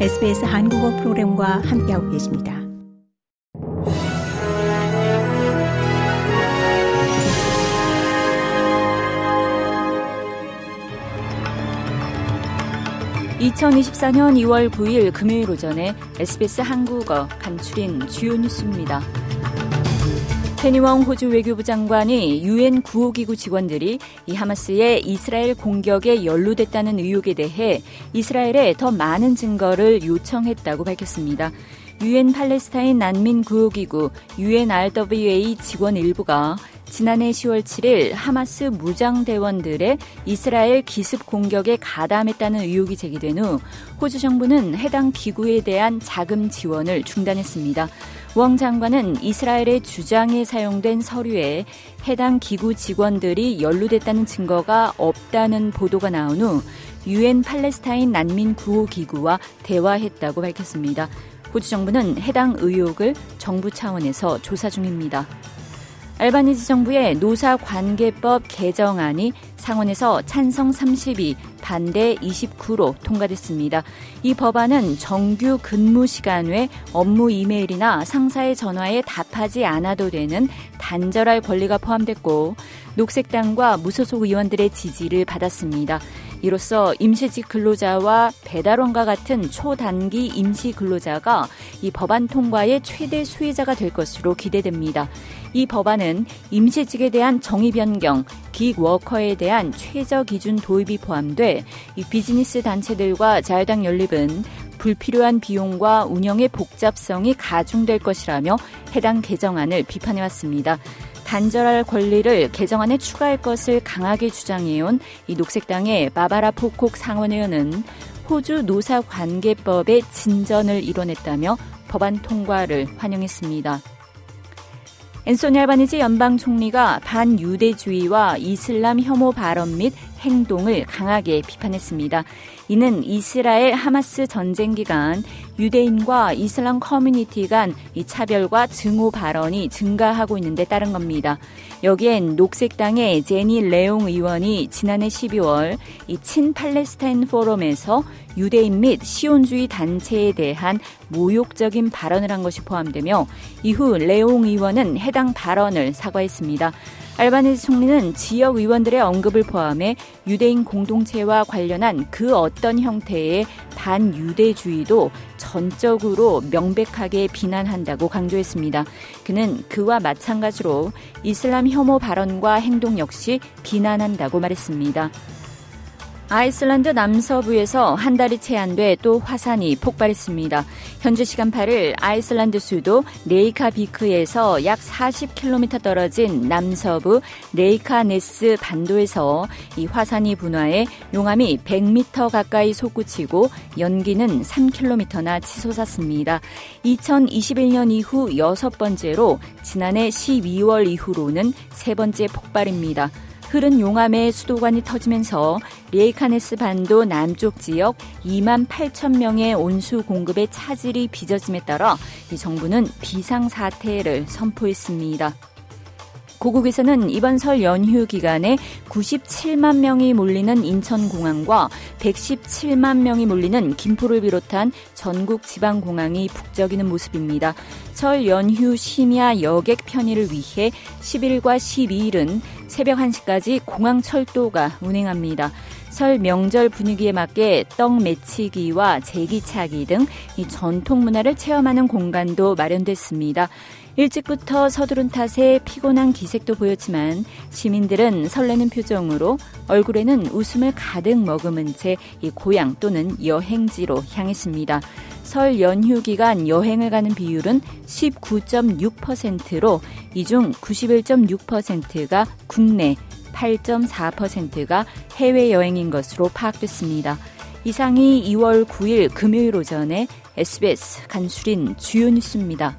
SBS 한국어 프로그램과 함께하고 계십니다. (2024년 2월 9일) 금요일 오전에 SBS 한국어 간추린 주요 뉴스입니다. 페니웡 호주 외교부 장관이 유엔 구호기구 직원들이 이 하마스의 이스라엘 공격에 연루됐다는 의혹에 대해 이스라엘에 더 많은 증거를 요청했다고 밝혔습니다. 유엔 팔레스타인 난민 구호기구 UNRWA 직원 일부가 지난해 10월 7일 하마스 무장 대원들의 이스라엘 기습 공격에 가담했다는 의혹이 제기된 후 호주 정부는 해당 기구에 대한 자금 지원을 중단했습니다. 웡 장관은 이스라엘의 주장에 사용된 서류에 해당 기구 직원들이 연루됐다는 증거가 없다는 보도가 나온 후 유엔 팔레스타인 난민 구호 기구와 대화했다고 밝혔습니다. 호주 정부는 해당 의혹을 정부 차원에서 조사 중입니다. 알바니지 정부의 노사관계법 개정안이 상원에서 찬성 32, 반대 29로 통과됐습니다. 이 법안은 정규 근무 시간 외 업무 이메일이나 상사의 전화에 답하지 않아도 되는 단절할 권리가 포함됐고 녹색당과 무소속 의원들의 지지를 받았습니다. 이로써 임시직 근로자와 배달원과 같은 초단기 임시 근로자가 이 법안 통과의 최대 수혜자가 될 것으로 기대됩니다. 이 법안은 임시직에 대한 정의 변경, 기워커에 대한 최저 기준 도입이 포함돼 이 비즈니스 단체들과 자유당 연립은 불필요한 비용과 운영의 복잡성이 가중될 것이라며 해당 개정안을 비판해왔습니다. 단절할 권리를 개정안에 추가할 것을 강하게 주장해온 이 녹색당의 바바라 포콕 상원의원은 호주 노사관계법의 진전을 이뤄냈다며 법안 통과를 환영했습니다. 앤소니 알바니지 연방 총리가 반유대주의와 이슬람 혐오 발언 및 행동을 강하게 비판했습니다. 이는 이스라엘 하마스 전쟁 기간 유대인과 이슬람 커뮤니티 간 이 차별과 증오 발언이 증가하고 있는데 따른 겁니다. 여기엔 녹색당의 제니 레옹 의원이 지난해 12월 이 친팔레스타인 포럼에서 유대인 및 시온주의 단체에 대한 모욕적인 발언을 한 것이 포함되며 이후 레옹 의원은 해당 발언을 사과했습니다. 알바니지 총리는 지역 의원들의 언급을 포함해 유대인 공동체와 관련한 그 어떤 형태의 반유대주의도 전적으로 명백하게 비난한다고 강조했습니다. 그는 그와 마찬가지로 이슬람 혐오 발언과 행동 역시 비난한다고 말했습니다. 아이슬란드 남서부에서 한 달이 채 안 돼 또 화산이 폭발했습니다. 현지 시간 8일 아이슬란드 수도 레이캬비크에서 약 40km 떨어진 남서부 레이캬네스 반도에서 이 화산이 분화해 용암이 100m 가까이 솟구치고 연기는 3km나 치솟았습니다. 2021년 이후 여섯 번째로 지난해 12월 이후로는 세 번째 폭발입니다. 흐른 용암의 수도관이 터지면서 리에카네스 반도 남쪽 지역 2만 8천 명의 온수 공급의 차질이 빚어짐에 따라 이 정부는 비상 사태를 선포했습니다. 고국에서는 이번 설 연휴 기간에 97만 명이 몰리는 인천공항과 117만 명이 몰리는 김포를 비롯한 전국 지방공항이 북적이는 모습입니다. 설 연휴 심야 여객 편의를 위해 10일과 12일은 새벽 1시까지 공항 철도가 운행합니다. 설 명절 분위기에 맞게 떡 매치기와 제기차기 등 이 전통 문화를 체험하는 공간도 마련됐습니다. 일찍부터 서두른 탓에 피곤한 기색도 보였지만 시민들은 설레는 표정으로 얼굴에는 웃음을 가득 머금은 채 이 고향 또는 여행지로 향했습니다. 설 연휴 기간 여행을 가는 비율은 19.6%로 이 중 91.6%가 국내, 8.4%가 해외여행인 것으로 파악됐습니다. 이상이 2월 9일 금요일 오전에 SBS 간수린 주요 뉴스입니다.